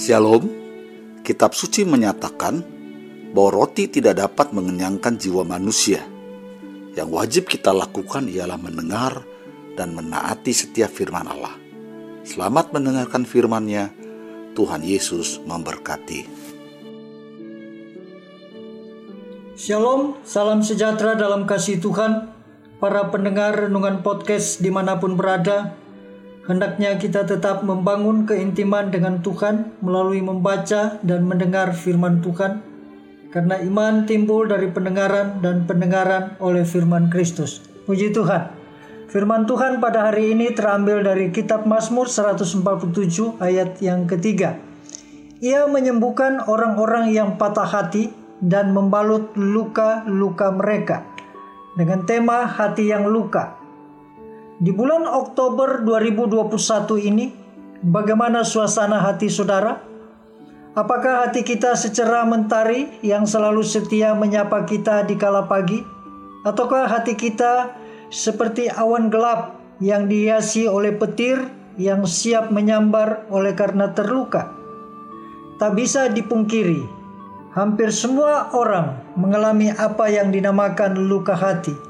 Shalom, kitab suci menyatakan bahwa roti tidak dapat mengenyangkan jiwa manusia. Yang wajib kita lakukan ialah mendengar dan menaati setiap firman Allah. Selamat mendengarkan firman-Nya. Tuhan Yesus memberkati. Shalom, salam sejahtera dalam kasih Tuhan. Para pendengar renungan podcast di mana pun berada, Hendaknya kita tetap membangun keintiman dengan Tuhan melalui membaca dan mendengar firman Tuhan, karena iman timbul dari pendengaran dan pendengaran oleh firman Kristus. Puji Tuhan. Firman Tuhan pada hari ini terambil dari kitab Mazmur 147 ayat yang ketiga. Ia menyembuhkan orang-orang yang patah hati dan membalut luka-luka mereka. Dengan tema hati yang luka, di bulan Oktober 2021 ini, bagaimana suasana hati saudara? Apakah hati kita secerah mentari yang selalu setia menyapa kita di kala pagi? Ataukah hati kita seperti awan gelap yang dihiasi oleh petir yang siap menyambar oleh karena terluka? Tak bisa dipungkiri, hampir semua orang mengalami apa yang dinamakan luka hati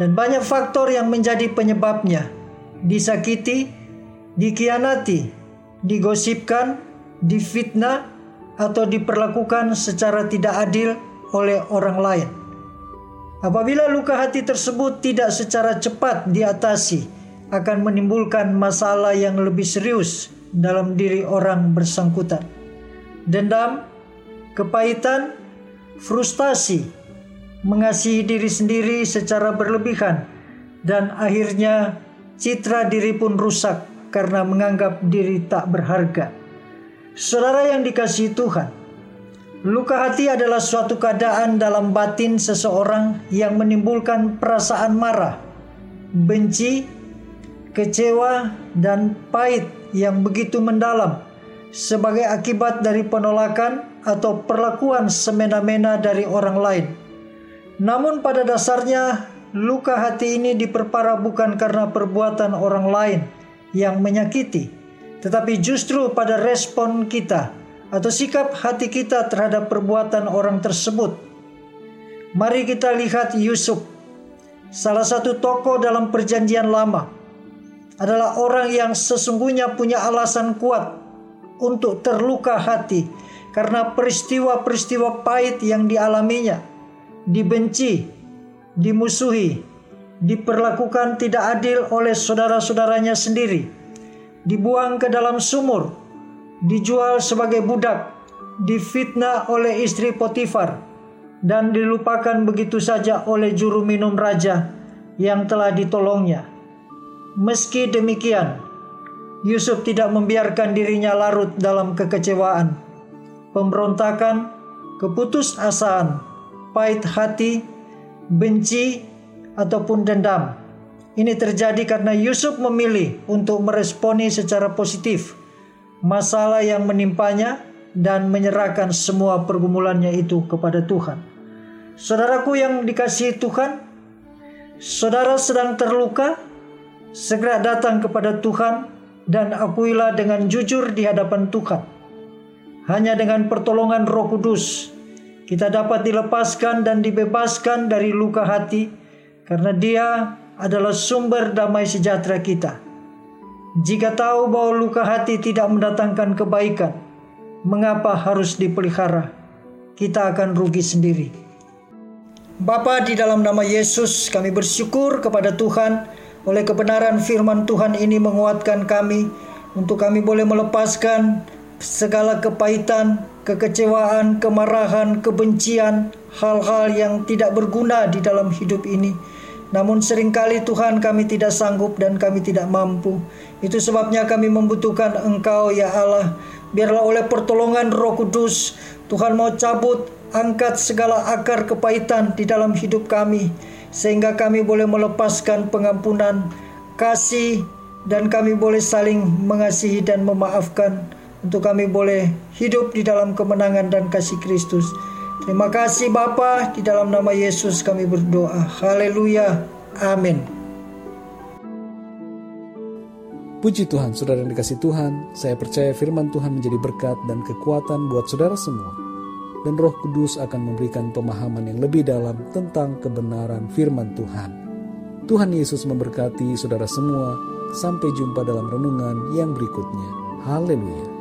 dan banyak faktor yang menjadi penyebabnya. Disakiti, dikianati, digosipkan, difitnah, atau diperlakukan secara tidak adil oleh orang lain. Apabila luka hati tersebut tidak secara cepat diatasi, akan menimbulkan masalah yang lebih serius dalam diri orang bersangkutan. Dendam, kepahitan, frustasi, mengasihi diri sendiri secara berlebihan, dan akhirnya citra diri pun rusak karena menganggap diri tak berharga. Saudara yang dikasihi Tuhan, luka hati adalah suatu keadaan dalam batin seseorang yang menimbulkan perasaan marah, benci, kecewa, dan pahit yang begitu mendalam sebagai akibat dari penolakan atau perlakuan semena-mena dari orang lain namun pada dasarnya luka hati ini diperparah bukan karena perbuatan orang lain yang menyakiti, tetapi justru pada respon kita atau sikap hati kita terhadap perbuatan orang tersebut. Mari kita lihat Yusuf, salah satu tokoh dalam Perjanjian Lama, adalah orang yang sesungguhnya punya alasan kuat untuk terluka hati karena peristiwa-peristiwa pahit yang dialaminya dibenci, dimusuhi, diperlakukan tidak adil oleh saudara-saudaranya sendiri, dibuang ke dalam sumur, dijual sebagai budak, difitnah oleh istri Potifar, dan dilupakan begitu saja oleh juru minum raja yang telah ditolongnya. Meski demikian, Yusuf tidak membiarkan dirinya larut dalam kekecewaan, pemberontakan, keputusasaan, pahit hati, benci, ataupun dendam. Ini terjadi karena Yusuf memilih untuk meresponi secara positif masalah yang menimpanya dan menyerahkan semua pergumulannya itu kepada Tuhan. Saudaraku yang dikasihi Tuhan, saudara sedang terluka, segera datang kepada Tuhan dan akuilah dengan jujur di hadapan Tuhan. Hanya dengan pertolongan Roh Kudus kita dapat dilepaskan dan dibebaskan dari luka hati karena Dia adalah sumber damai sejahtera kita. Jika tahu bahwa luka hati tidak mendatangkan kebaikan, mengapa harus dipelihara? Kita akan rugi sendiri. Bapa di dalam nama Yesus, kami bersyukur kepada Tuhan oleh kebenaran firman Tuhan ini menguatkan kami untuk kami boleh melepaskan segala kepahitan, kekecewaan, kemarahan, kebencian, hal-hal yang tidak berguna di dalam hidup ini. Namun sering kali Tuhan kami tidak sanggup dan kami tidak mampu. Itu sebabnya kami membutuhkan Engkau ya Allah. Biarlah oleh pertolongan Roh Kudus Tuhan mau cabut, angkat segala akar kepahitan di dalam hidup kami sehingga kami boleh melepaskan pengampunan, kasih dan kami boleh saling mengasihi dan memaafkan untuk kami boleh hidup di dalam kemenangan dan kasih Kristus. Terima kasih Bapa, di dalam nama Yesus kami berdoa. Haleluya. Amin. Puji Tuhan, saudara yang dikasih Tuhan, saya percaya firman Tuhan menjadi berkat dan kekuatan buat saudara semua. Dan roh kudus akan memberikan pemahaman yang lebih dalam tentang kebenaran firman Tuhan. Tuhan Yesus memberkati saudara semua. Sampai jumpa dalam renungan yang berikutnya. Haleluya.